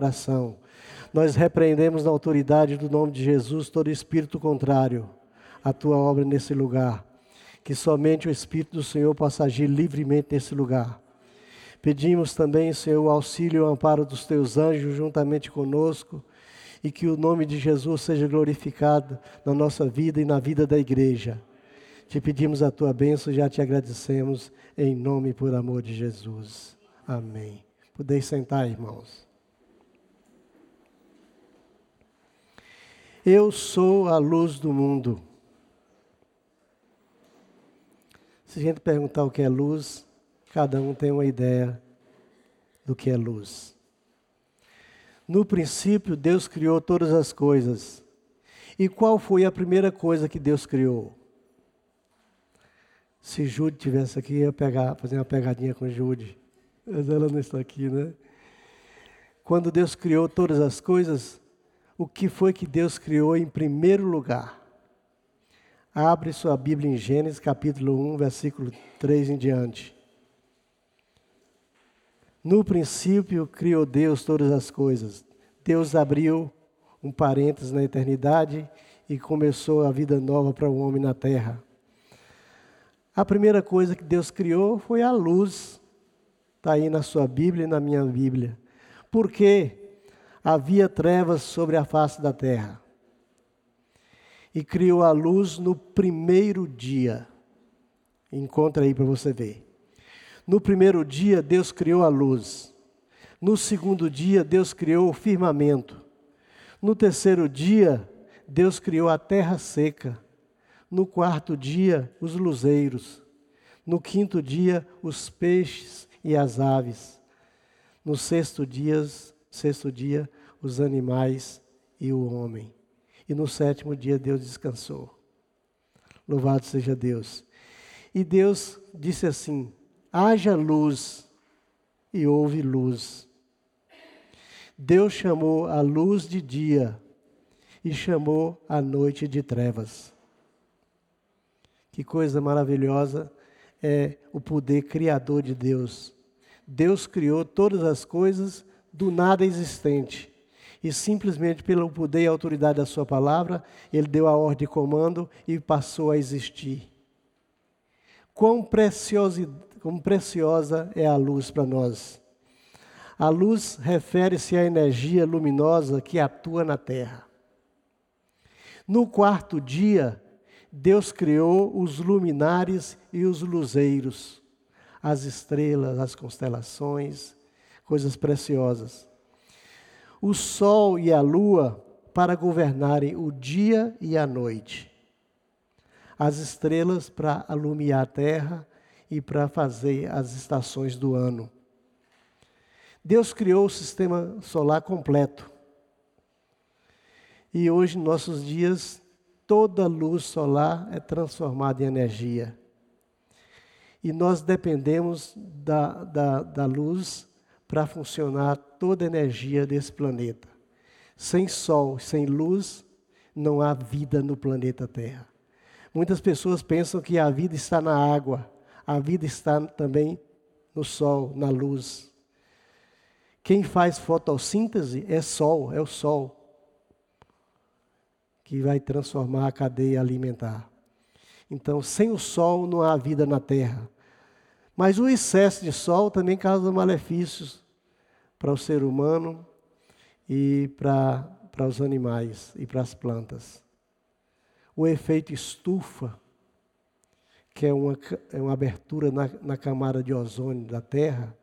oração. Nós repreendemos na autoridade do nome de Jesus todo espírito contrário à tua obra nesse lugar. Que somente o Espírito do Senhor possa agir livremente nesse lugar. Pedimos também, Senhor, o auxílio e o amparo dos teus anjos juntamente conosco e que o nome de Jesus seja glorificado na nossa vida e na vida da igreja. Te pedimos a tua bênção e já te agradecemos em nome e por amor de Jesus. Amém. Podeis sentar, irmãos. Eu sou a luz do mundo. Se a gente perguntar o que é luz, cada um tem uma ideia do que é luz. No princípio, Deus criou todas as coisas. E qual foi a primeira coisa que Deus criou? Se Jude tivesse aqui, ia pegar, fazer uma pegadinha com Jude. Mas ela não está aqui, né? Quando Deus criou todas as coisas, o que foi que Deus criou em primeiro lugar? Abre sua Bíblia em Gênesis capítulo 1, versículo 3 em diante. No princípio criou Deus todas as coisas. Deus abriu um parênteses na eternidade e começou a vida nova para o homem na terra. A primeira coisa que Deus criou foi a luz. Está aí na sua Bíblia e na minha Bíblia. Porque havia trevas sobre a face da terra. E criou a luz no primeiro dia. Encontra aí para você ver. No primeiro dia, Deus criou a luz. No segundo dia, Deus criou o firmamento. No terceiro dia, Deus criou a terra seca. No quarto dia, os luzeiros. No quinto dia, os peixes e as aves. No sexto dia, sexto dia, os animais e o homem. E no sétimo dia, Deus descansou. Louvado seja Deus. E Deus disse assim: haja luz, e houve luz. Deus chamou a luz de dia e chamou a noite de trevas. Que coisa maravilhosa é o poder criador de Deus. Deus criou todas as coisas do nada existente. E simplesmente pelo poder e autoridade da Sua palavra, Ele deu a ordem de comando e passou a existir. Quão preciosidade como preciosa é a luz para nós. A luz refere-se à energia luminosa que atua na terra. No quarto dia, Deus criou os luminares e os luzeiros, as estrelas, as constelações, coisas preciosas. O sol e a lua para governarem o dia e a noite. As estrelas para alumiar a terra e para fazer as estações do ano. Deus criou o sistema solar completo. E hoje, em nossos dias, toda luz solar é transformada em energia. E nós dependemos da, da, da luz para funcionar toda a energia desse planeta. Sem sol, sem luz, não há vida no planeta Terra. Muitas pessoas pensam que a vida está na água a vida está também no sol, na luz. Quem faz fotossíntese é sol, é o sol que vai transformar a cadeia alimentar. Então, sem o sol não há vida na terra. Mas o excesso de sol também causa malefícios para o ser humano e para, para os animais e para as plantas. O efeito estufa que é uma, é uma abertura na, na camada de ozônio da Terra,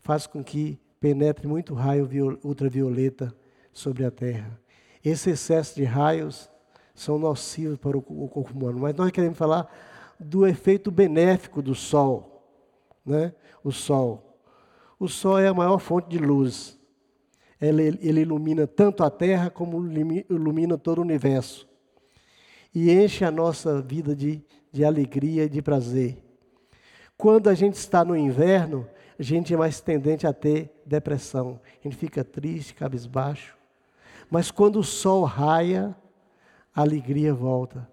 faz com que penetre muito raio ultravioleta sobre a Terra. Esse excesso de raios são nocivos para o, o corpo humano, mas nós queremos falar do efeito benéfico do Sol, né? O Sol. O Sol é a maior fonte de luz. Ele, ele ilumina tanto a Terra como ilumina todo o universo. E enche a nossa vida de de alegria e de prazer. Quando a gente está no inverno, a gente é mais tendente a ter depressão. A gente fica triste, cabisbaixo. Mas quando o sol raia, a alegria volta.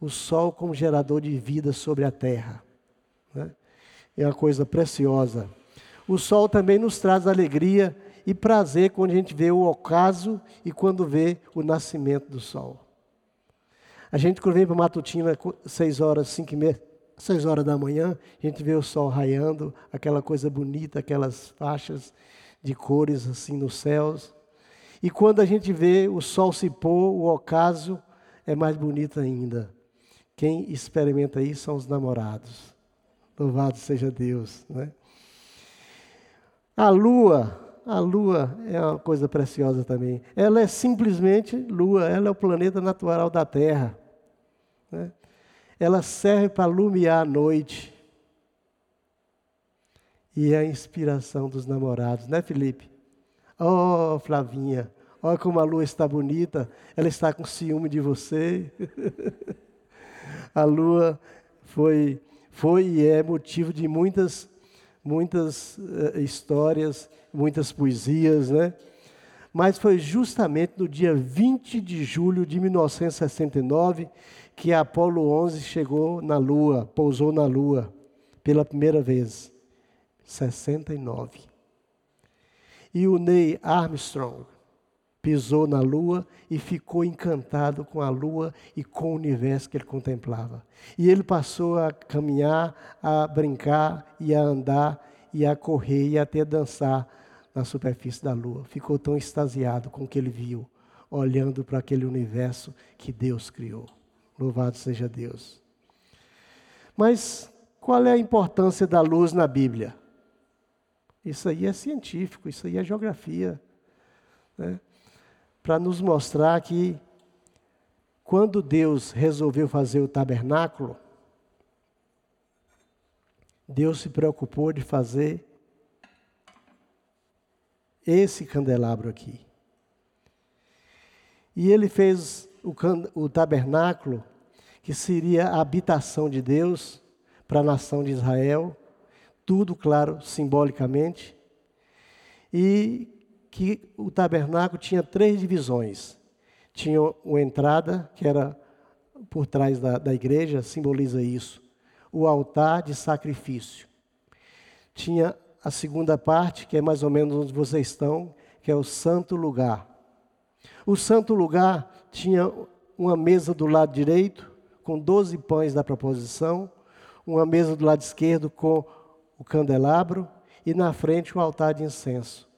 O sol como gerador de vida sobre a terra. Né? É uma coisa preciosa. O sol também nos traz alegria e prazer quando a gente vê o ocaso e quando vê o nascimento do sol. A gente, quando vem para Matutina, seis horas, cinco e meia, seis horas da manhã, a gente vê o sol raiando, aquela coisa bonita, aquelas faixas de cores assim nos céus. E quando a gente vê o sol se pôr, o ocaso é mais bonito ainda. Quem experimenta isso são os namorados. Louvado seja Deus. Né? A lua, a lua é uma coisa preciosa também. Ela é simplesmente lua, ela é o planeta natural da Terra. Né? Ela serve para iluminar a noite. E é a inspiração dos namorados, né, Felipe? Oh, Flavinha, olha como a lua está bonita, ela está com ciúme de você. a lua foi, foi e é motivo de muitas, muitas uh, histórias, muitas poesias, né? Mas foi justamente no dia 20 de julho de 1969 que a Apolo 11 chegou na Lua, pousou na Lua pela primeira vez. 69. E o Neil Armstrong pisou na lua e ficou encantado com a lua e com o universo que ele contemplava. E ele passou a caminhar, a brincar e a andar e a correr e até dançar na superfície da lua. Ficou tão extasiado com o que ele viu, olhando para aquele universo que Deus criou. Louvado seja Deus. Mas qual é a importância da luz na Bíblia? Isso aí é científico, isso aí é geografia. Né? Para nos mostrar que quando Deus resolveu fazer o tabernáculo, Deus se preocupou de fazer esse candelabro aqui. E ele fez o, o tabernáculo, que seria a habitação de Deus para a nação de Israel, tudo, claro, simbolicamente, e que o tabernáculo tinha três divisões. Tinha uma entrada, que era por trás da, da igreja, simboliza isso, o altar de sacrifício. Tinha a segunda parte, que é mais ou menos onde vocês estão, que é o santo lugar. O santo lugar tinha uma mesa do lado direito, com doze pães da proposição, uma mesa do lado esquerdo com o candelabro e na frente o altar de incenso.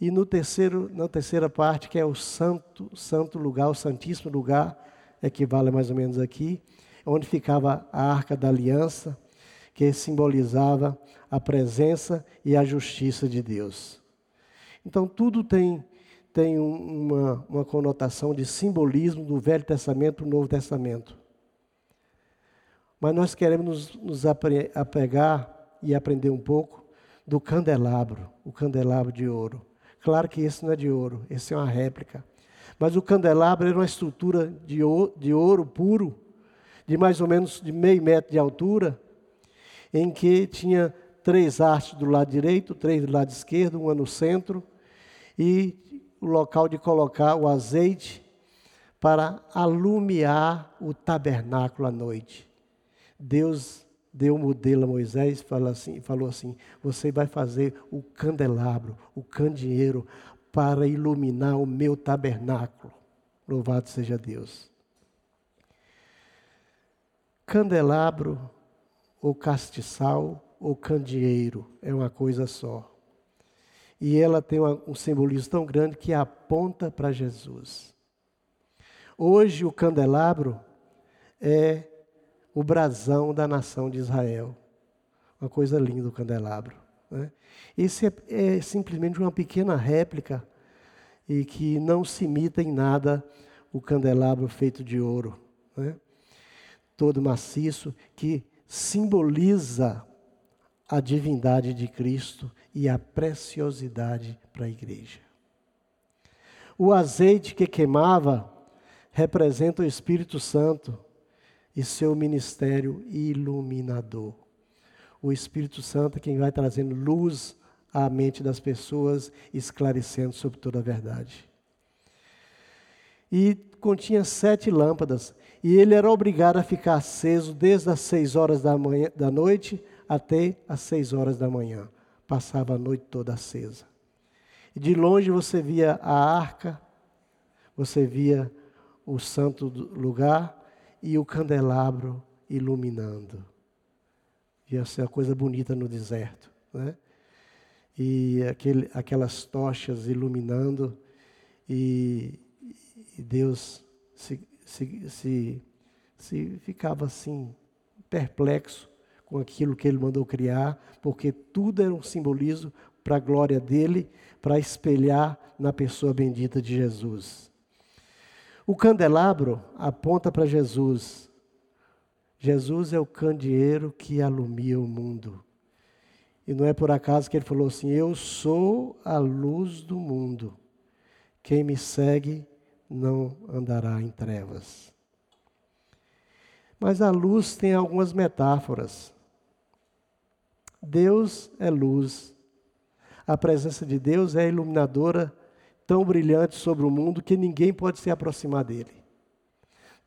E no terceiro, na terceira parte, que é o santo, santo lugar, o santíssimo lugar, equivale mais ou menos aqui, onde ficava a arca da aliança, que simbolizava a presença e a justiça de Deus. Então tudo tem tem uma, uma conotação de simbolismo do Velho Testamento para o Novo Testamento. Mas nós queremos nos, nos apegar e aprender um pouco do candelabro, o candelabro de ouro. Claro que esse não é de ouro, esse é uma réplica. Mas o candelabro era uma estrutura de ouro, de ouro puro, de mais ou menos de meio metro de altura, em que tinha três hastes do lado direito, três do lado esquerdo, uma no centro, e o local de colocar o azeite para alumiar o tabernáculo à noite. Deus deu um modelo a Moisés e assim, falou assim: Você vai fazer o candelabro, o candeeiro, para iluminar o meu tabernáculo. Louvado seja Deus. Candelabro, ou castiçal, ou candeeiro, é uma coisa só. E ela tem um simbolismo tão grande que aponta para Jesus. Hoje o candelabro é o brasão da nação de Israel. Uma coisa linda o candelabro. Né? Esse é, é, simplesmente uma pequena réplica e que não se imita em nada o candelabro feito de ouro, né? todo maciço, que simboliza a divindade de Cristo e a preciosidade para a igreja. O azeite que queimava representa o Espírito Santo, e seu ministério iluminador. O Espírito Santo é quem vai trazendo luz à mente das pessoas, esclarecendo sobre toda a verdade. E continha sete lâmpadas, e ele era obrigado a ficar aceso desde as seis horas da, manhã, da noite até as seis horas da manhã. Passava a noite toda acesa. E de longe você via a arca, você via o santo lugar e o candelabro iluminando. Ia ser uma coisa bonita no deserto. Né? E aquele, aquelas tochas iluminando, e, e Deus se, se, se, se ficava assim, perplexo com aquilo que ele mandou criar, porque tudo era um simbolismo para a glória dele, para espelhar na pessoa bendita de Jesus. O candelabro aponta para Jesus. Jesus é o candeeiro que alumia o mundo. E não é por acaso que ele falou assim: Eu sou a luz do mundo. Quem me segue não andará em trevas. Mas a luz tem algumas metáforas. Deus é luz. A presença de Deus é iluminadora, tão brilhante sobre o mundo que ninguém pode se aproximar dele.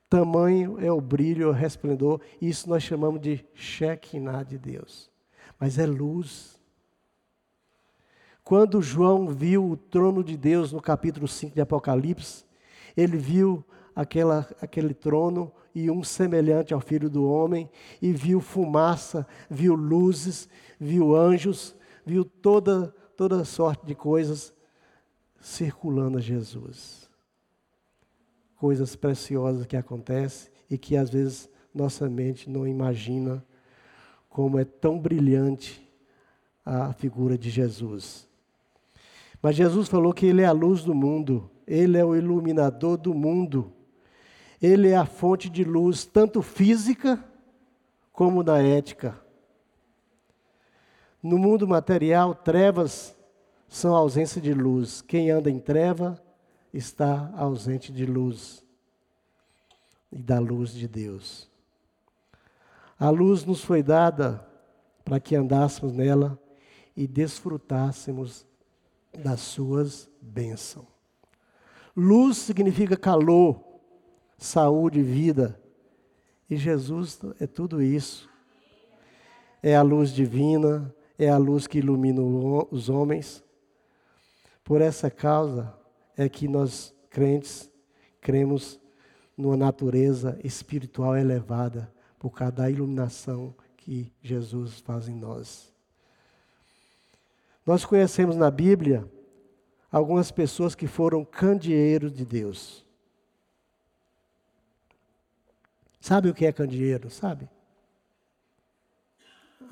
Tamanho é o brilho, é o resplendor, isso nós chamamos de Shekinah de Deus. Mas é luz. Quando João viu o trono de Deus no capítulo 5 de Apocalipse, ele viu aquela, aquele trono e um semelhante ao filho do homem, e viu fumaça, viu luzes, viu anjos, viu toda, toda sorte de coisas circulando a Jesus. Coisas preciosas que acontecem e que às vezes nossa mente não imagina como é tão brilhante a figura de Jesus. Mas Jesus falou que Ele é a luz do mundo, Ele é o iluminador do mundo. Ele é a fonte de luz, tanto física como na ética. No mundo material, trevas são ausência de luz. Quem anda em treva está ausente de luz e da luz de Deus. A luz nos foi dada para que andássemos nela e desfrutássemos das suas bênçãos. Luz significa calor, saúde, vida. E Jesus é tudo isso. É a luz divina, é a luz que ilumina os homens. Por essa causa é que nós, crentes, cremos numa natureza espiritual elevada, por causa da iluminação que Jesus faz em nós. Nós conhecemos na Bíblia algumas pessoas que foram candeeiros de Deus. Sabe o que é candeeiro? Sabe?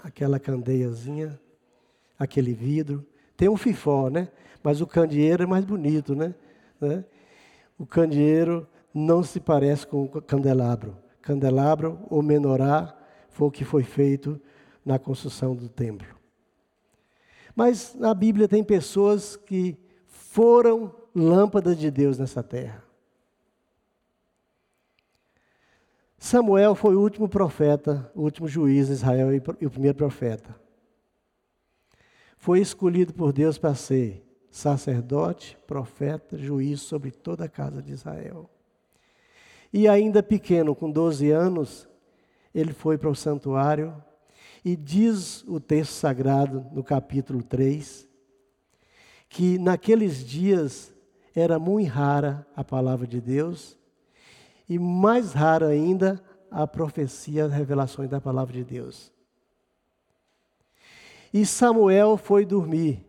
Aquela candeiazinha, aquele vidro. Tem um fifó, né? Mas o candeeiro é mais bonito, né? né? O candeeiro não se parece com o candelabro. Candelabro ou menorá foi o que foi feito na construção do templo. Mas na Bíblia tem pessoas que foram lâmpadas de Deus nessa terra. Samuel foi o último profeta, o último juiz de Israel e o primeiro profeta. Foi escolhido por Deus para ser sacerdote, profeta, juiz sobre toda a casa de Israel. E ainda pequeno, com 12 anos, ele foi para o santuário e diz o texto sagrado no capítulo 3 que naqueles dias era muito rara a palavra de Deus e mais raro ainda, a profecia, as revelações da palavra de Deus. E Samuel foi dormir.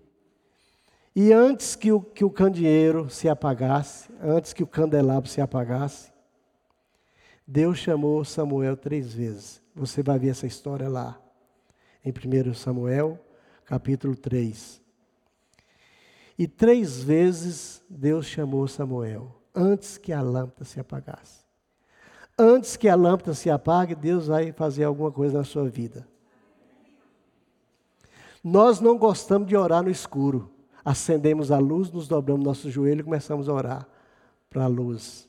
E antes que o, que o candeeiro se apagasse, antes que o candelabro se apagasse, Deus chamou Samuel três vezes. Você vai ver essa história lá, em 1 Samuel, capítulo 3. E três vezes Deus chamou Samuel, antes que a lâmpada se apagasse antes que a lâmpada se apague, Deus vai fazer alguma coisa na sua vida. Nós não gostamos de orar no escuro. Acendemos a luz, nos dobramos nosso joelho e começamos a orar para a luz.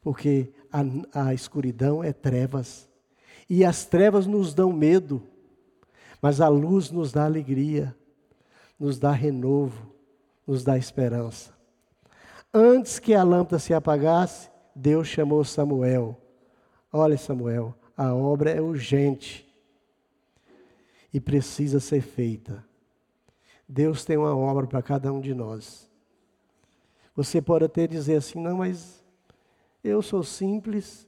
Porque a, a escuridão é trevas. E as trevas nos dão medo. Mas a luz nos dá alegria, nos dá renovo, nos dá esperança. Antes que a lâmpada se apagasse, Deus chamou Samuel. Olha, Samuel, a obra é urgente e precisa ser feita. Deus tem uma obra para cada um de nós. Você pode até dizer assim: não, mas eu sou simples,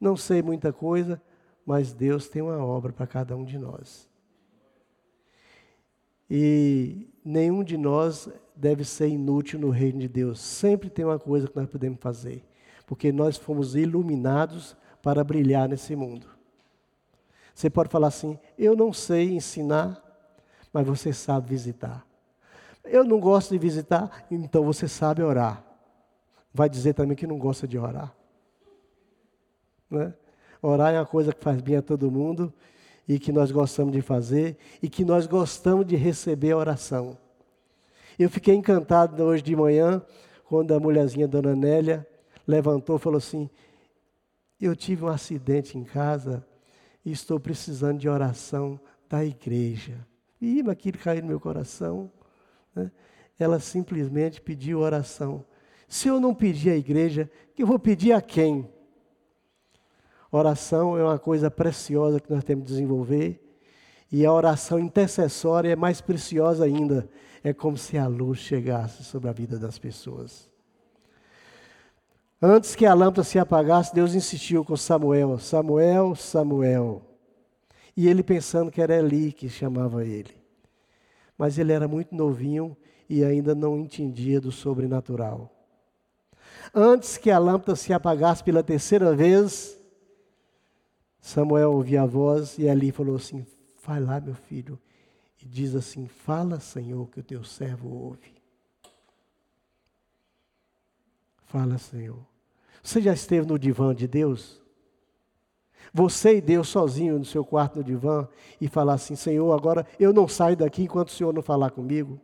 não sei muita coisa, mas Deus tem uma obra para cada um de nós. E nenhum de nós deve ser inútil no reino de Deus. Sempre tem uma coisa que nós podemos fazer, porque nós fomos iluminados para brilhar nesse mundo. Você pode falar assim: eu não sei ensinar, mas você sabe visitar. Eu não gosto de visitar, então você sabe orar. Vai dizer também que não gosta de orar. Né? Orar é uma coisa que faz bem a todo mundo e que nós gostamos de fazer e que nós gostamos de receber a oração. Eu fiquei encantado hoje de manhã quando a mulherzinha Dona Nélia levantou e falou assim: Eu tive um acidente em casa e estou precisando de oração da igreja. E aquilo caiu no meu coração. Né? Ela simplesmente pediu oração. Se eu não pedir à igreja, que eu vou pedir a quem? Oração é uma coisa preciosa que nós temos que desenvolver. E a oração intercessória é mais preciosa ainda. É como se a luz chegasse sobre a vida das pessoas. Antes que a lâmpada se apagasse, Deus insistiu com Samuel: Samuel, Samuel. E ele pensando que era Eli que chamava ele. Mas ele era muito novinho e ainda não entendia do sobrenatural. Antes que a lâmpada se apagasse pela terceira vez, Samuel ouvia a voz e Eli falou assim: Vai lá, meu filho, e diz assim: Fala, Senhor, que o teu servo ouve. Fala, Senhor. Você já esteve no divã de Deus? Você e Deus sozinho no seu quarto no divã e falar assim: Senhor, agora eu não saio daqui enquanto o Senhor não falar comigo.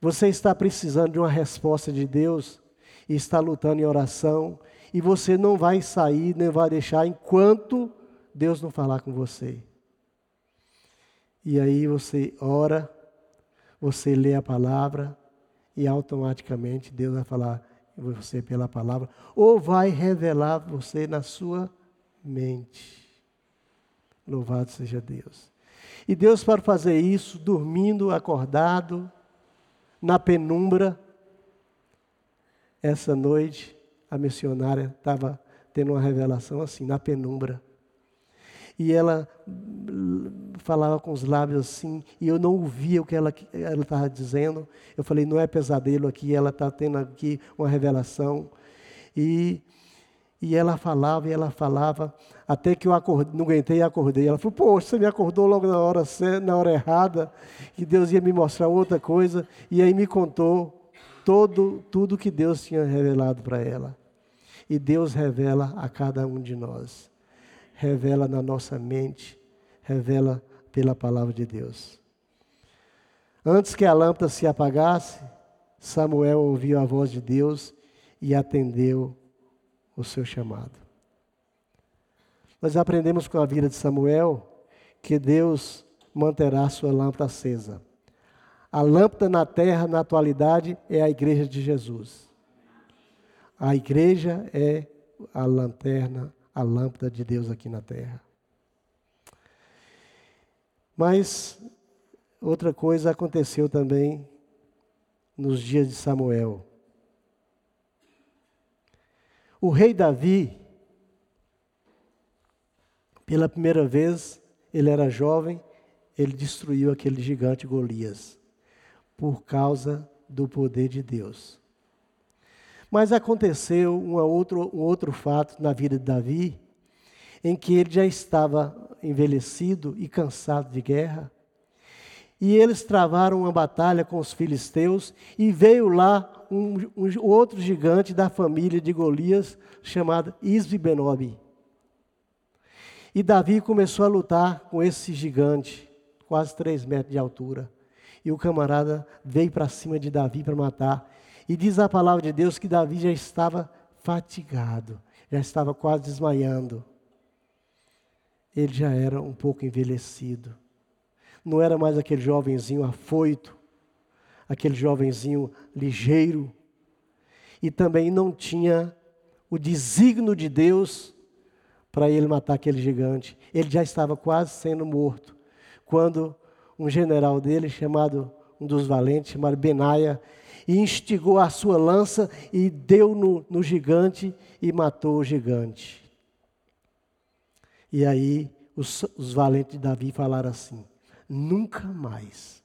Você está precisando de uma resposta de Deus e está lutando em oração e você não vai sair, nem vai deixar enquanto Deus não falar com você. E aí você ora, você lê a palavra e automaticamente Deus vai falar você pela palavra ou vai revelar você na sua mente. Louvado seja Deus. E Deus para fazer isso dormindo, acordado, na penumbra, essa noite a missionária estava tendo uma revelação assim, na penumbra. E ela falava com os lábios assim, e eu não ouvia o que ela estava dizendo. Eu falei, não é pesadelo aqui, ela está tendo aqui uma revelação. E, e ela falava, e ela falava, até que eu acordei, não aguentei e acordei. Ela falou, poxa, você me acordou logo na hora, na hora errada, que Deus ia me mostrar outra coisa. E aí me contou todo, tudo que Deus tinha revelado para ela. E Deus revela a cada um de nós. Revela na nossa mente, revela pela palavra de Deus. Antes que a lâmpada se apagasse, Samuel ouviu a voz de Deus e atendeu o seu chamado. Nós aprendemos com a vida de Samuel que Deus manterá sua lâmpada acesa. A lâmpada na terra, na atualidade, é a igreja de Jesus. A igreja é a lanterna, a lâmpada de Deus aqui na terra. Mas outra coisa aconteceu também nos dias de Samuel. O rei Davi, pela primeira vez, ele era jovem, ele destruiu aquele gigante Golias, por causa do poder de Deus. Mas aconteceu um outro, um outro fato na vida de Davi, em que ele já estava envelhecido e cansado de guerra. E eles travaram uma batalha com os filisteus, e veio lá um, um outro gigante da família de Golias, chamado Isbi-Benob. E Davi começou a lutar com esse gigante, quase três metros de altura. E o camarada veio para cima de Davi para matar. E diz a palavra de Deus que Davi já estava fatigado, já estava quase desmaiando. Ele já era um pouco envelhecido. Não era mais aquele jovenzinho afoito, aquele jovenzinho ligeiro. E também não tinha o desígnio de Deus para ele matar aquele gigante. Ele já estava quase sendo morto. Quando um general dele chamado, um dos valentes, chamado Benaia, e instigou a sua lança e deu no, no gigante e matou o gigante. E aí os, os valentes de Davi falaram assim: nunca mais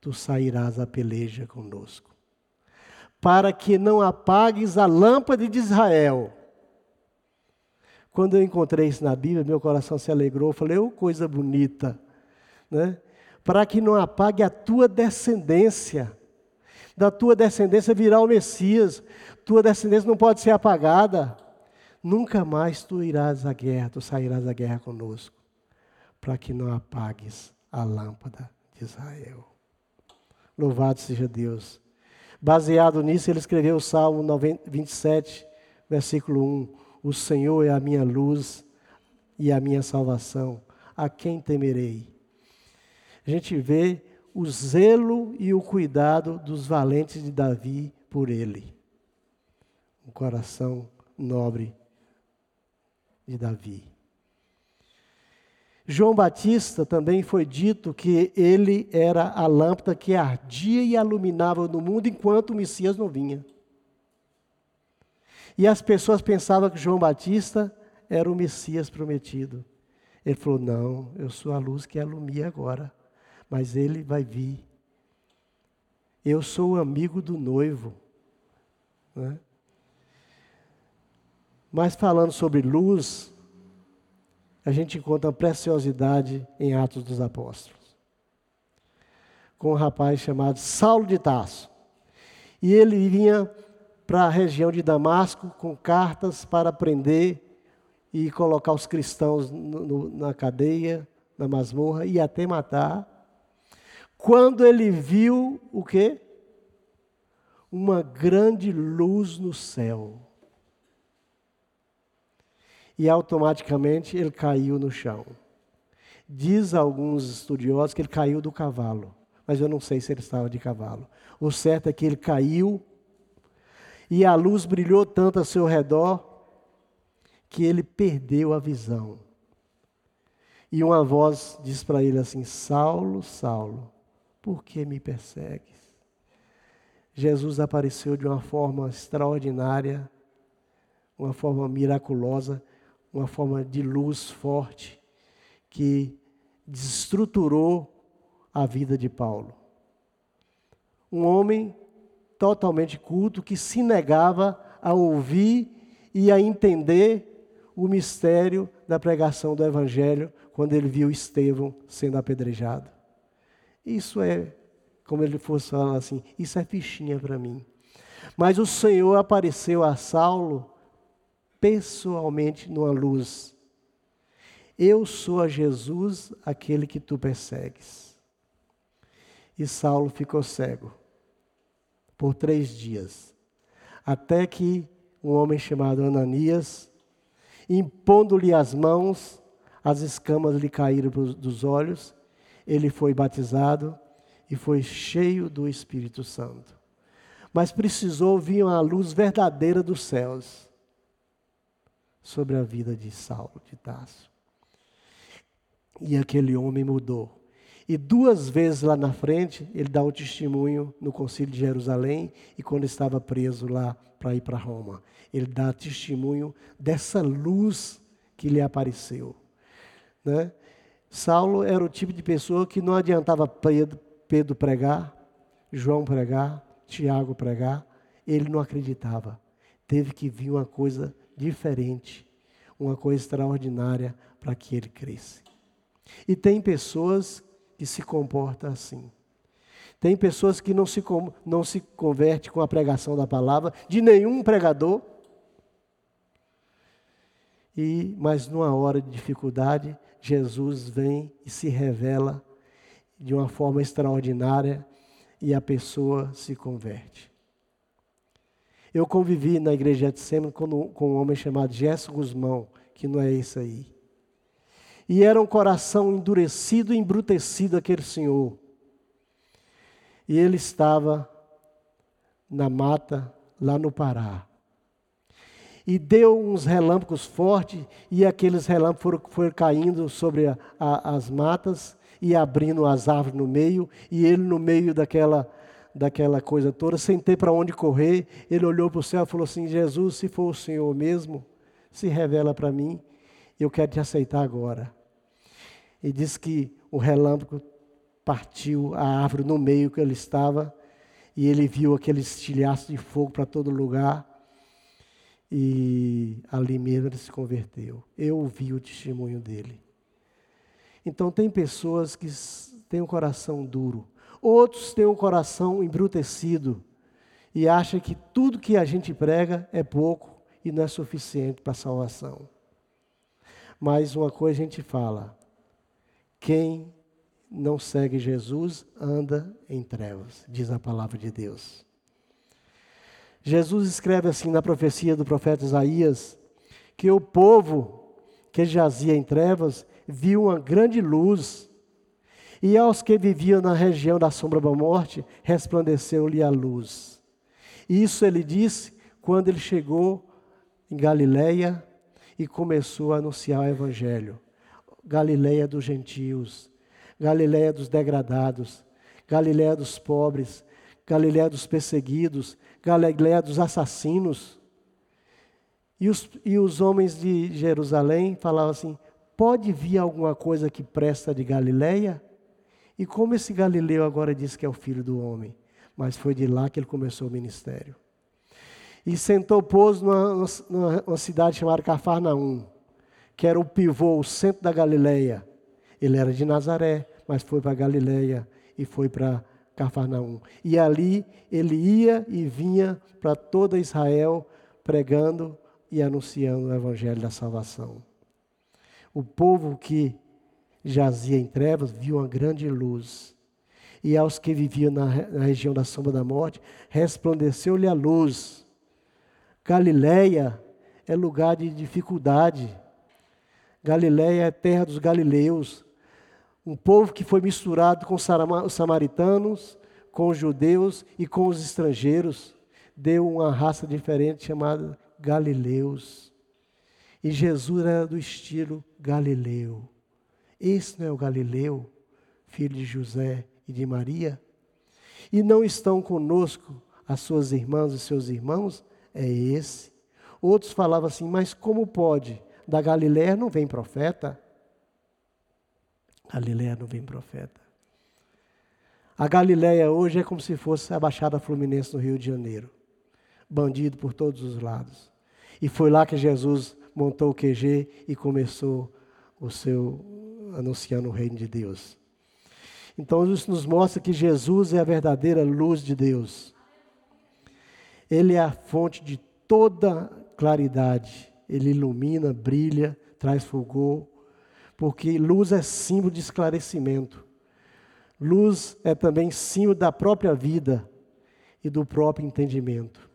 tu sairás a peleja conosco, para que não apagues a lâmpada de Israel. Quando eu encontrei isso na Bíblia, meu coração se alegrou. Falei, oh, coisa bonita, né? Para que não apague a tua descendência. Da tua descendência virá o Messias. Tua descendência não pode ser apagada. Nunca mais tu irás à guerra, tu sairás à guerra conosco, para que não apagues a lâmpada de Israel. Louvado seja Deus. Baseado nisso, ele escreveu o Salmo 27, versículo 1. O Senhor é a minha luz e a minha salvação. A quem temerei? A gente vê o zelo e o cuidado dos valentes de Davi por ele. Um coração nobre de Davi. João Batista também foi dito que ele era a lâmpada que ardia e iluminava no mundo enquanto o Messias não vinha. E as pessoas pensavam que João Batista era o Messias prometido. Ele falou: Não, eu sou a luz que alumia agora, mas ele vai vir. Eu sou o amigo do noivo. Né? Mas falando sobre luz, a gente encontra preciosidade em Atos dos Apóstolos. Com um rapaz chamado Saulo de Tarso. E ele vinha para a região de Damasco com cartas para prender e colocar os cristãos no, no, na cadeia, na masmorra e até matar. Quando ele viu o quê? Uma grande luz no céu e automaticamente ele caiu no chão. Diz alguns estudiosos que ele caiu do cavalo, mas eu não sei se ele estava de cavalo. O certo é que ele caiu e a luz brilhou tanto ao seu redor que ele perdeu a visão. E uma voz diz para ele assim: Saulo, Saulo, por que me persegues? Jesus apareceu de uma forma extraordinária, uma forma miraculosa uma forma de luz forte que desestruturou a vida de Paulo. Um homem totalmente culto que se negava a ouvir e a entender o mistério da pregação do Evangelho quando ele viu Estevão sendo apedrejado. Isso é, como ele fosse falar assim, isso é fichinha para mim. Mas o Senhor apareceu a Saulo pessoalmente numa luz. Eu sou a Jesus, aquele que tu persegues. E Saulo ficou cego por três dias, até que um homem chamado Ananias, impondo-lhe as mãos, as escamas lhe caíram dos olhos, ele foi batizado e foi cheio do Espírito Santo. Mas precisou vir a luz verdadeira dos céus sobre a vida de Saulo de Tarso. E aquele homem mudou. E duas vezes lá na frente, ele dá o testemunho no Concílio de Jerusalém e quando estava preso lá para ir para Roma. Ele dá testemunho dessa luz que lhe apareceu. Né? Saulo era o tipo de pessoa que não adiantava Pedro, pregar, João pregar, Tiago pregar, ele não acreditava. Teve que vir uma coisa diferente, uma coisa extraordinária para que ele cresça. E tem pessoas que se comportam assim. Tem pessoas que não se, não se convertem com a pregação da palavra, de nenhum pregador. E, mas numa hora de dificuldade, Jesus vem e se revela de uma forma extraordinária e a pessoa se converte. Eu convivi na igreja de Sema com, um homem chamado Gesso Guzmão, que não é esse aí. E era um coração endurecido e embrutecido aquele senhor. E ele estava na mata, lá no Pará. E deu uns relâmpagos fortes, e aqueles relâmpagos foram, foram caindo sobre a, a, as matas, e abrindo as árvores no meio, e ele no meio daquela, daquela coisa toda, sem ter para onde correr, ele olhou para o céu e falou assim: Jesus, se for o Senhor mesmo, se revela para mim, eu quero te aceitar agora. E diz que o relâmpago partiu a árvore no meio que ele estava, e ele viu aquele estilhaço de fogo para todo lugar, e ali mesmo ele se converteu. Eu ouvi o testemunho dele. Então, tem pessoas que têm um coração duro, outros têm um coração embrutecido e acham que tudo que a gente prega é pouco e não é suficiente para a salvação. Mas uma coisa a gente fala: quem não segue Jesus anda em trevas, diz a palavra de Deus. Jesus escreve assim na profecia do profeta Isaías que o povo que jazia em trevas viu uma grande luz, e aos que viviam na região da sombra da morte, resplandeceu-lhe a luz. Isso ele disse quando ele chegou em Galiléia e começou a anunciar o evangelho. Galiléia dos gentios, Galiléia dos degradados, Galiléia dos pobres, Galiléia dos perseguidos, Galiléia dos assassinos. E os, e os homens de Jerusalém falavam assim: pode vir alguma coisa que presta de Galiléia? E como esse Galileu agora diz que é o filho do homem? Mas foi de lá que ele começou o ministério. E sentou, pôs numa, numa cidade chamada Cafarnaum, que era o pivô, o centro da Galiléia. Ele era de Nazaré, mas foi para Galiléia e foi para Cafarnaum. E ali ele ia e vinha para toda Israel pregando e anunciando o evangelho da salvação. O povo que jazia em trevas viu uma grande luz. E aos que viviam na, na região da sombra da morte, resplandeceu-lhe a luz. Galiléia é lugar de dificuldade. Galiléia é terra dos galileus. Um povo que foi misturado com os samaritanos, com os judeus e com os estrangeiros. Deu uma raça diferente chamada galileus. E Jesus era do estilo galileu. Esse não é o Galileu, filho de José e de Maria? E não estão conosco as suas irmãs e seus irmãos? É esse. Outros falavam assim, mas como pode? Da Galiléia não vem profeta? Galiléia não vem profeta. A Galiléia hoje é como se fosse a Baixada Fluminense no Rio de Janeiro. Bandido por todos os lados. E foi lá que Jesus montou o QG e começou o seu anunciando o reino de Deus. Então isso nos mostra que Jesus é a verdadeira luz de Deus. Ele é a fonte de toda claridade. Ele ilumina, brilha, traz fulgor, porque luz é símbolo de esclarecimento. Luz é também símbolo da própria vida e do próprio entendimento.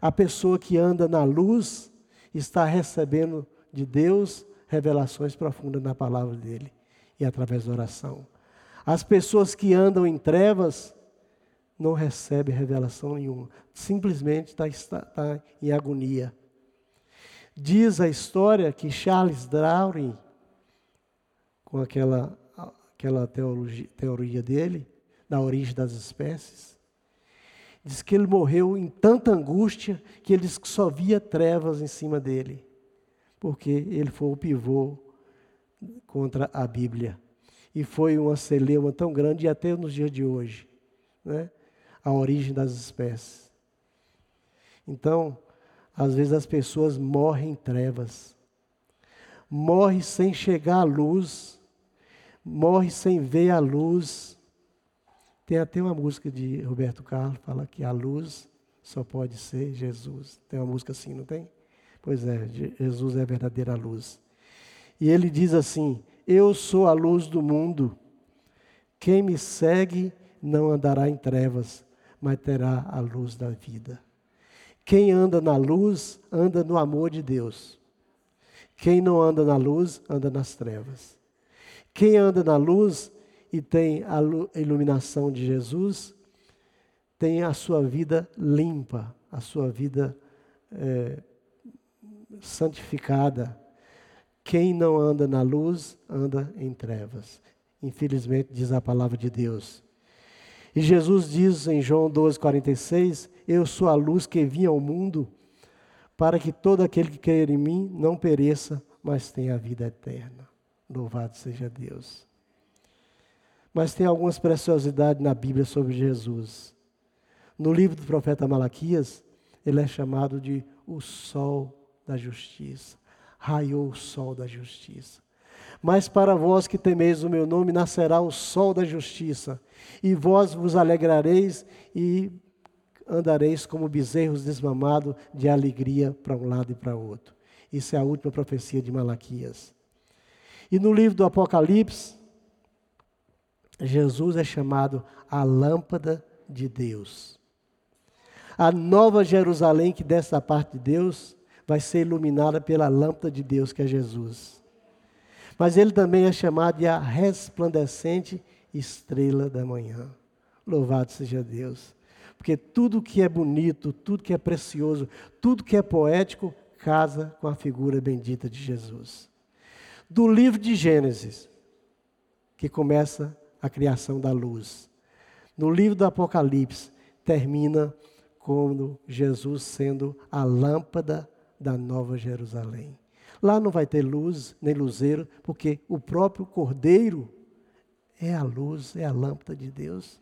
A pessoa que anda na luz está recebendo de Deus revelações profundas na palavra dele e através da oração. As pessoas que andam em trevas não recebem revelação nenhuma, simplesmente está, está, está em agonia. Diz a história que Charles Darwin, com aquela, aquela teologia, teoria dele, da origem das espécies, diz que ele morreu em tanta angústia que ele disse que só via trevas em cima dele porque ele foi o pivô contra a Bíblia. E foi uma celeuma tão grande, e até nos dias de hoje, né? a origem das espécies. Então, às vezes as pessoas morrem em trevas, morrem sem chegar à luz, morrem sem ver a luz. Tem até uma música de Roberto Carlos, fala que a luz só pode ser Jesus. Tem uma música assim, não tem? Pois é, Jesus é a verdadeira luz. E ele diz assim: Eu sou a luz do mundo. Quem me segue não andará em trevas, mas terá a luz da vida. Quem anda na luz, anda no amor de Deus. Quem não anda na luz, anda nas trevas. Quem anda na luz e tem a iluminação de Jesus, tem a sua vida limpa, a sua vida é, santificada. Quem não anda na luz, anda em trevas. infelizmente, diz a palavra de Deus. E Jesus diz em João 12,46: Eu sou a luz que vim ao mundo, para que todo aquele que crer em mim não pereça, mas tenha a vida eterna. Louvado seja Deus. Mas tem algumas preciosidades na Bíblia sobre Jesus. No livro do profeta Malaquias, ele é chamado de o sol da justiça. Raiou o sol da justiça. Mas para vós que temeis o meu nome, nascerá o sol da justiça, e vós vos alegrareis e andareis como bezerros desmamados de alegria para um lado e para outro. Isso é a última profecia de Malaquias. E no livro do Apocalipse, Jesus é chamado a lâmpada de Deus. A nova Jerusalém que desce da parte de Deus vai ser iluminada pela lâmpada de Deus, que é Jesus. Mas ele também é chamado de a resplandecente estrela da manhã. Louvado seja Deus. Porque tudo que é bonito, tudo que é precioso, tudo que é poético, casa com a figura bendita de Jesus. Do livro de Gênesis, que começa a criação da luz. No livro do Apocalipse, termina como Jesus sendo a lâmpada da Nova Jerusalém. Lá não vai ter luz nem luzeiro, porque o próprio Cordeiro é a luz, é a lâmpada de Deus.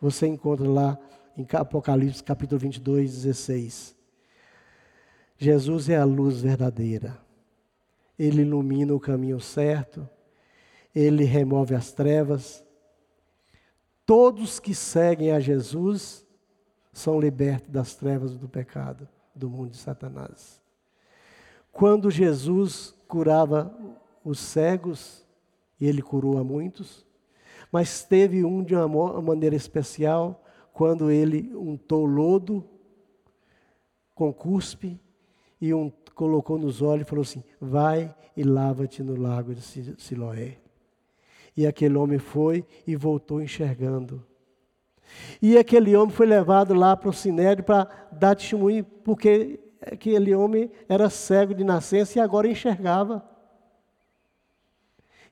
Você encontra lá em Apocalipse capítulo 22, 16. Jesus é a luz verdadeira. Ele ilumina o caminho certo, ele remove as trevas. Todos que seguem a Jesus são libertos das trevas do pecado, do mundo de Satanás. Quando Jesus curava os cegos, e ele curou a muitos, mas teve um de uma maneira especial, quando ele untou lodo com cuspe e um, colocou nos olhos e falou assim: Vai e lava-te no lago de Siloé. E aquele homem foi e voltou enxergando. E aquele homem foi levado lá para o Sinédrio para dar testemunho, porque aquele homem era cego de nascença e agora enxergava.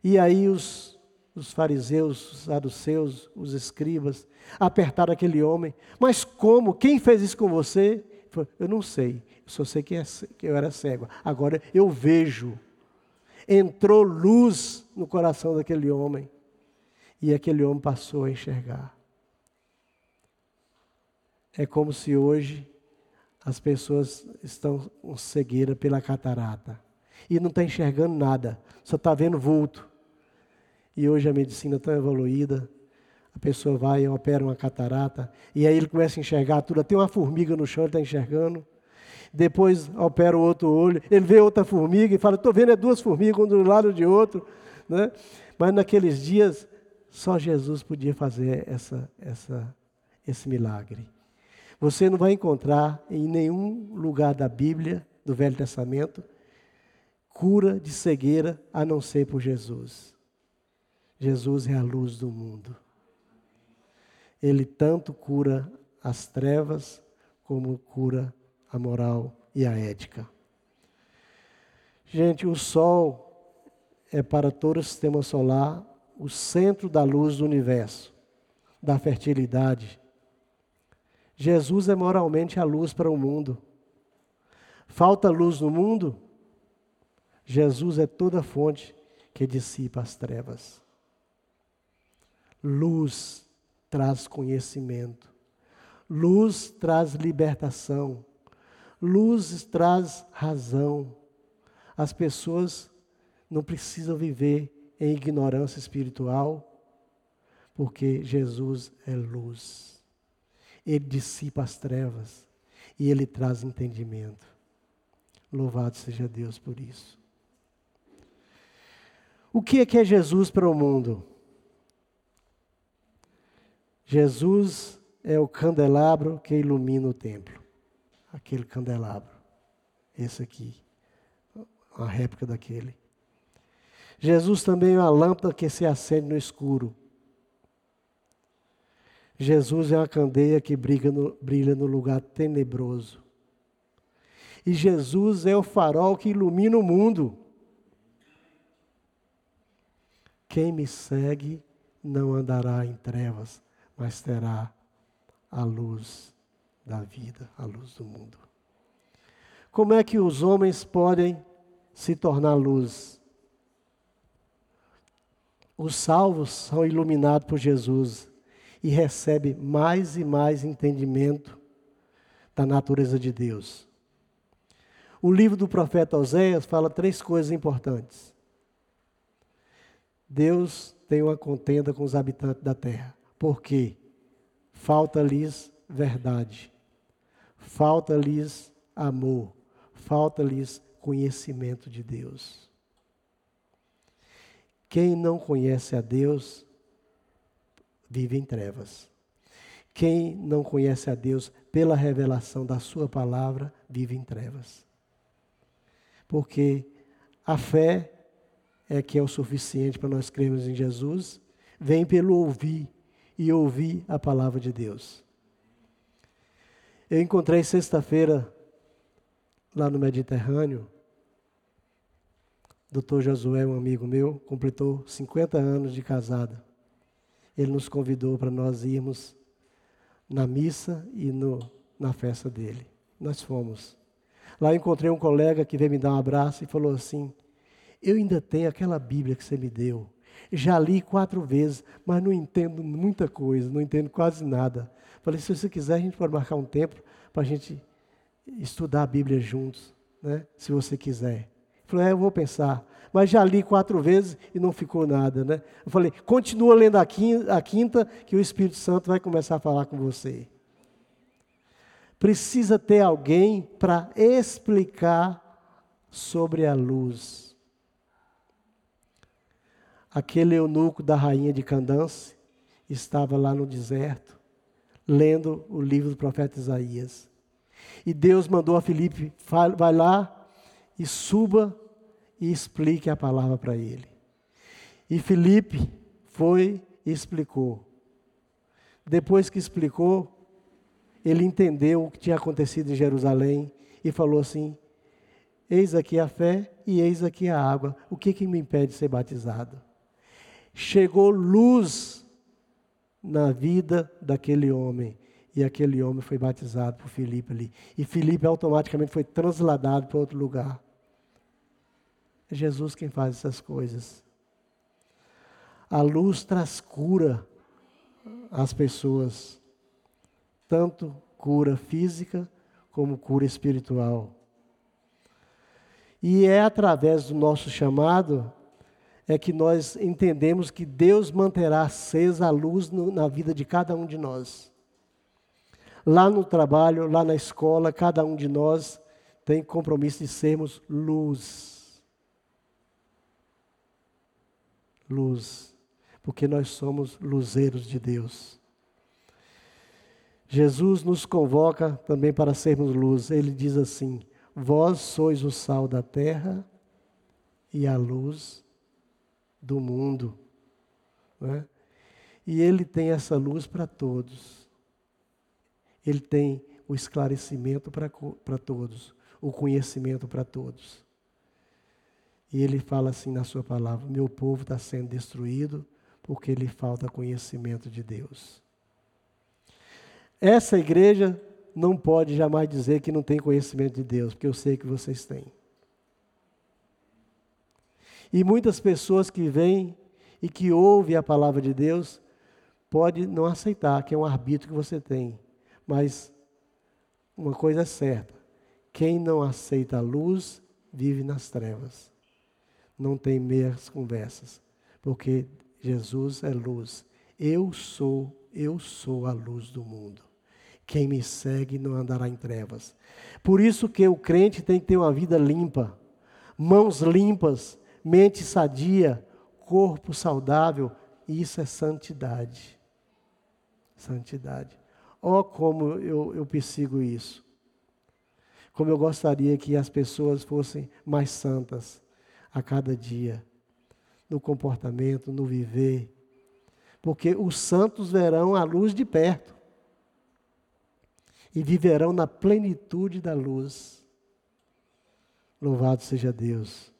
E aí os, os fariseus, os saduceus, os escribas, apertaram aquele homem. Mas como? Quem fez isso com você? Eu não sei, só sei que, é, que eu era cego. Agora eu vejo. Entrou luz no coração daquele homem. E aquele homem passou a enxergar. É como se hoje as pessoas estão com cegueira pela catarata. E não está enxergando nada, só está vendo vulto. E hoje a medicina está evoluída. A pessoa vai e opera uma catarata, e aí ele começa a enxergar tudo. Tem uma formiga no chão, ele está enxergando. Depois opera o outro olho, ele vê outra formiga e fala: Estou vendo é duas formigas, um do lado de outro. Né? Mas naqueles dias, só Jesus podia fazer essa, essa, esse milagre. Você não vai encontrar em nenhum lugar da Bíblia, do Velho Testamento, cura de cegueira a não ser por Jesus. Jesus é a luz do mundo. Ele tanto cura as trevas como cura a moral e a ética. Gente, o Sol é para todo o sistema solar o centro da luz do universo, da fertilidade, Jesus é moralmente a luz para o mundo. Falta luz no mundo? Jesus é toda a fonte que dissipa as trevas. Luz traz conhecimento. Luz traz libertação. Luz traz razão. As pessoas não precisam viver em ignorância espiritual, porque Jesus é luz. Ele dissipa as trevas e ele traz entendimento. Louvado seja Deus por isso. O que é que é Jesus para o mundo? Jesus é o candelabro que ilumina o templo. Aquele candelabro. Esse aqui. A réplica daquele. Jesus também é a lâmpada que se acende no escuro. Jesus é uma candeia que no, brilha no lugar tenebroso. E Jesus é o farol que ilumina o mundo. Quem me segue não andará em trevas, mas terá a luz da vida, a luz do mundo. Como é que os homens podem se tornar luz? Os salvos são iluminados por Jesus e recebem mais e mais entendimento da natureza de Deus. O livro do profeta Oséias fala três coisas importantes. Deus tem uma contenda com os habitantes da terra. Por quê? Falta-lhes verdade, falta-lhes amor, falta-lhes conhecimento de Deus. Quem não conhece a Deus vive em trevas. Quem não conhece a Deus pela revelação da Sua palavra vive em trevas. Porque a fé é que é o suficiente para nós crermos em Jesus, vem pelo ouvir e ouvir a palavra de Deus. Eu encontrei sexta-feira lá no Mediterrâneo, Dr. Josué, um amigo meu, completou 50 anos de casado. Ele nos convidou para nós irmos na missa e no, na festa dele. Nós fomos. Lá encontrei um colega que veio me dar um abraço e falou assim: Eu ainda tenho aquela Bíblia que você me deu. Já li quatro vezes, mas não entendo muita coisa, não entendo quase nada. Falei, se você quiser, a gente pode marcar um tempo para a gente estudar a Bíblia juntos, né? se você quiser. Falou, é, eu vou pensar. Mas já li quatro vezes e não ficou nada. Né? Eu falei, continua lendo a quinta, a quinta, que o Espírito Santo vai começar a falar com você. Precisa ter alguém para explicar sobre a luz. Aquele eunuco da rainha de Candance estava lá no deserto lendo o livro do profeta Isaías. E Deus mandou a Filipe, vai lá e suba e explique a palavra para ele. E Filipe foi e explicou. Depois que explicou, ele entendeu o que tinha acontecido em Jerusalém e falou assim: Eis aqui a fé e eis aqui a água. O que, que me impede de ser batizado? Chegou luz na vida daquele homem. E aquele homem foi batizado por Filipe ali. E Filipe automaticamente foi transladado para outro lugar. É Jesus quem faz essas coisas. A luz traz cura às pessoas, tanto cura física como cura espiritual. E é através do nosso chamado é que nós entendemos que Deus manterá acesa a luz no, na vida de cada um de nós. Lá no trabalho, lá na escola, cada um de nós tem compromisso de sermos luz. Luz. Porque nós somos luzeiros de Deus. Jesus nos convoca também para sermos luz. Ele diz assim: Vós sois o sal da terra e a luz do mundo. Né? E ele tem essa luz para todos. Ele tem o esclarecimento para todos, o conhecimento para todos. E ele fala assim na sua palavra: Meu povo está sendo destruído porque lhe falta conhecimento de Deus. Essa igreja não pode jamais dizer que não tem conhecimento de Deus, porque eu sei que vocês têm. E muitas pessoas que vêm e que ouvem a palavra de Deus, pode não aceitar, que é um arbítrio que você tem. Mas uma coisa é certa: quem não aceita a luz, vive nas trevas. Não tem meias conversas, porque Jesus é luz. Eu sou, eu sou a luz do mundo. Quem me segue não andará em trevas. Por isso que o crente tem que ter uma vida limpa, mãos limpas, mente sadia, corpo saudável, isso é santidade. Santidade. Oh, como eu, eu persigo isso. Como eu gostaria que as pessoas fossem mais santas a cada dia, no comportamento, no viver. Porque os santos verão a luz de perto e viverão na plenitude da luz. Louvado seja Deus.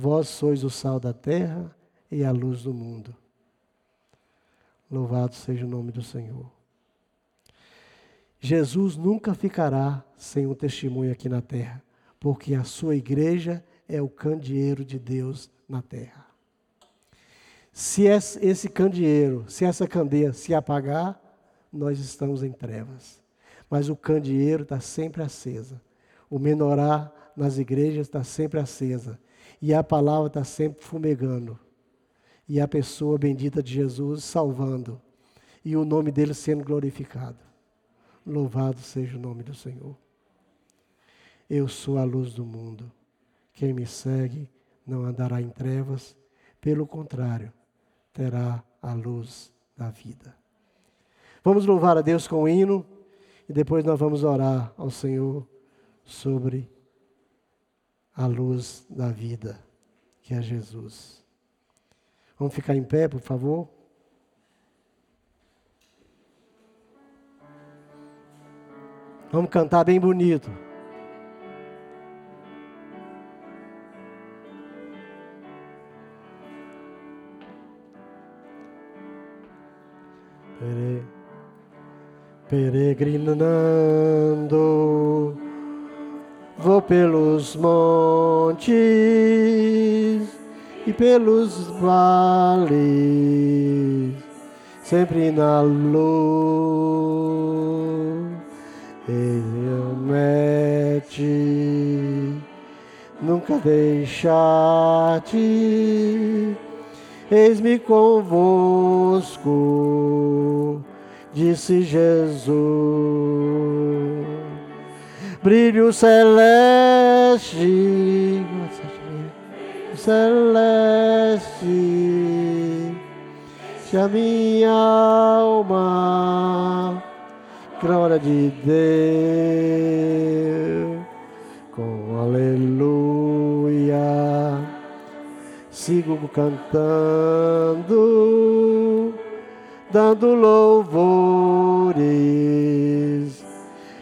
Vós sois o sal da terra e a luz do mundo. Louvado seja o nome do Senhor. Jesus nunca ficará sem um testemunho aqui na terra, porque a sua igreja é o candeeiro de Deus na terra. Se esse candeeiro, se essa candeia se apagar, nós estamos em trevas. Mas o candeeiro está sempre acesa. O menorá nas igrejas está sempre acesa. E a palavra está sempre fumegando. E a pessoa bendita de Jesus salvando. E o nome dele sendo glorificado. Louvado seja o nome do Senhor. Eu sou a luz do mundo. Quem me segue não andará em trevas, pelo contrário, terá a luz da vida. Vamos louvar a Deus com o hino e depois nós vamos orar ao Senhor sobre a luz da vida, que é Jesus. Vamos ficar em pé, por favor? Vamos cantar bem bonito. Peregrinando, vou pelos montes e pelos vales, sempre na luz ele mete, nunca deixar-te, eis-me convosco, disse Jesus. Brilho celeste, celeste, se a minha alma glória de Deus, com aleluia, sigo cantando, dando louvores,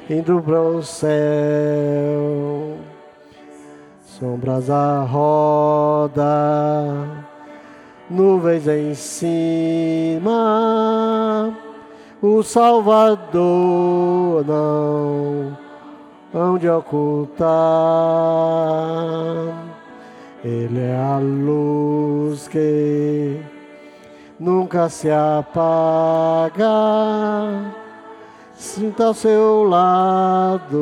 indo para o céu, sombras à roda, nuvens em cima o Salvador não hão de ocultar. Ele é a luz que nunca se apaga. Sinta ao seu lado,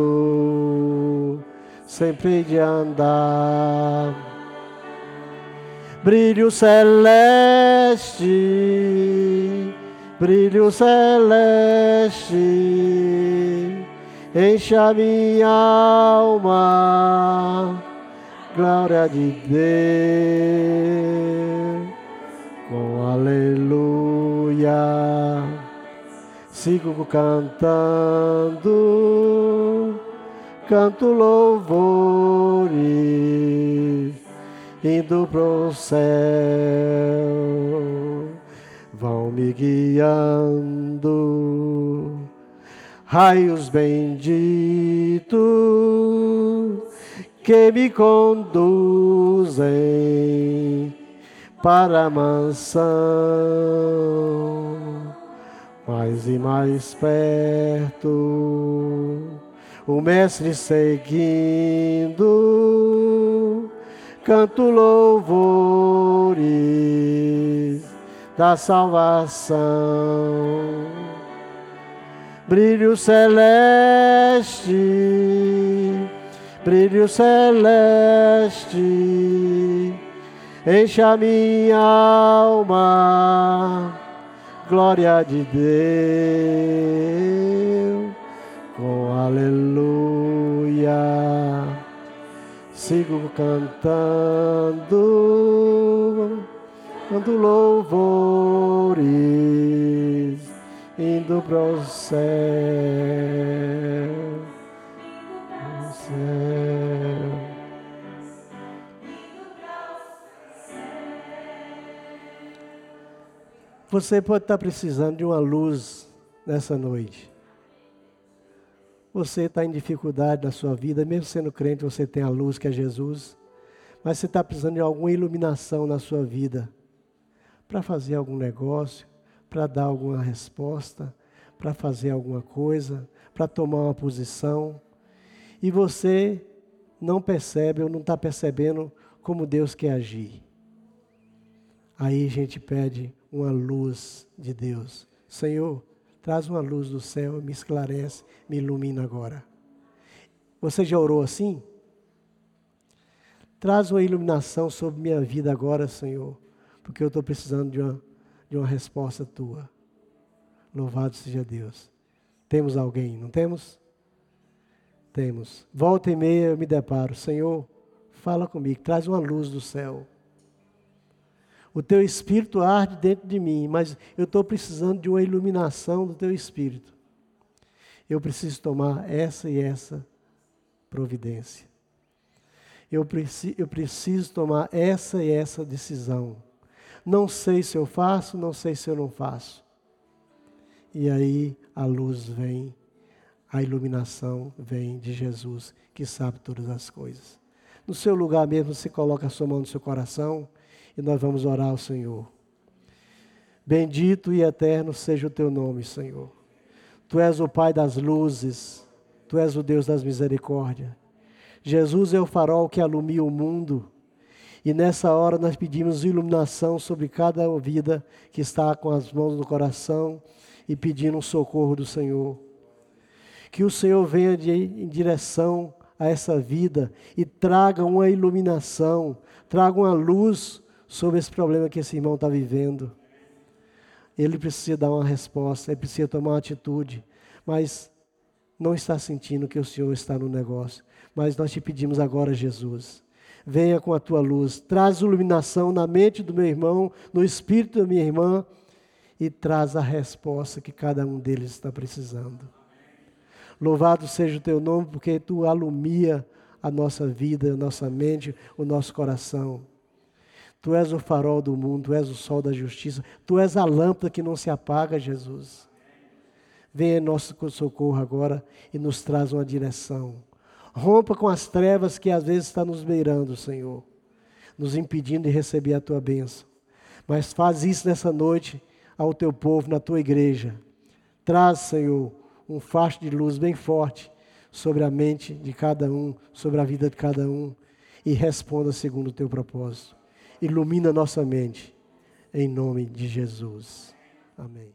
sempre de andar. Brilho celeste brilho celeste, enche a minha alma, glória de Deus, com aleluia, sigo cantando, canto louvores, indo pro céu vão me guiando. Raios benditos que me conduzem para a mansão, mais e mais perto, o Mestre seguindo, canto louvores da salvação. Brilho celeste, brilho celeste, enche a minha alma, glória de Deus, com aleluia. Sigo cantando quando louvores indo para o céu, o céu. Você pode estar precisando de uma luz nessa noite. Você está em dificuldade na sua vida, mesmo sendo crente, você tem a luz que é Jesus, mas você está precisando de alguma iluminação na sua vida para fazer algum negócio, para dar alguma resposta, para fazer alguma coisa, para tomar uma posição, e você não percebe ou não está percebendo como Deus quer agir. Aí a gente pede uma luz de Deus. Senhor, traz uma luz do céu, me esclarece, me ilumina agora. Você já orou assim? Traz uma iluminação sobre minha vida agora, Senhor, porque eu estou precisando de uma, de uma resposta tua. Louvado seja Deus. Temos alguém, não temos? Temos. Volta e meia eu me deparo, Senhor, fala comigo, traz uma luz do céu. O teu espírito arde dentro de mim, mas eu estou precisando de uma iluminação do teu espírito. Eu preciso tomar essa e essa providência. Eu, preci eu preciso tomar essa e essa decisão. Não sei se eu faço, não sei se eu não faço. E aí a luz vem, a iluminação vem de Jesus, que sabe todas as coisas. No seu lugar mesmo, você coloca a sua mão no seu coração e nós vamos orar ao Senhor. Bendito e eterno seja o teu nome, Senhor. Tu és o Pai das luzes, tu és o Deus das misericórdias. Jesus é o farol que alumia o mundo. E nessa hora nós pedimos iluminação sobre cada vida que está com as mãos no coração e pedindo um socorro do Senhor. Que o Senhor venha de, em direção a essa vida e traga uma iluminação, traga uma luz sobre esse problema que esse irmão está vivendo. Ele precisa dar uma resposta, ele precisa tomar uma atitude, mas não está sentindo que o Senhor está no negócio. Mas nós te pedimos agora, Jesus, venha com a tua luz, traz iluminação na mente do meu irmão, no espírito da minha irmã e traz a resposta que cada um deles está precisando. Louvado seja o teu nome, porque tu alumia a nossa vida, a nossa mente, o nosso coração. Tu és o farol do mundo, tu és o sol da justiça, tu és a lâmpada que não se apaga, Jesus. Venha em nosso socorro agora e nos traz uma direção. Rompa com as trevas que às vezes está nos beirando, Senhor, nos impedindo de receber a tua bênção. Mas faz isso nessa noite ao teu povo, na tua igreja. Traz, Senhor, um facho de luz bem forte sobre a mente de cada um, sobre a vida de cada um, e responda segundo o teu propósito ilumina nossa mente, em nome de Jesus. Amém.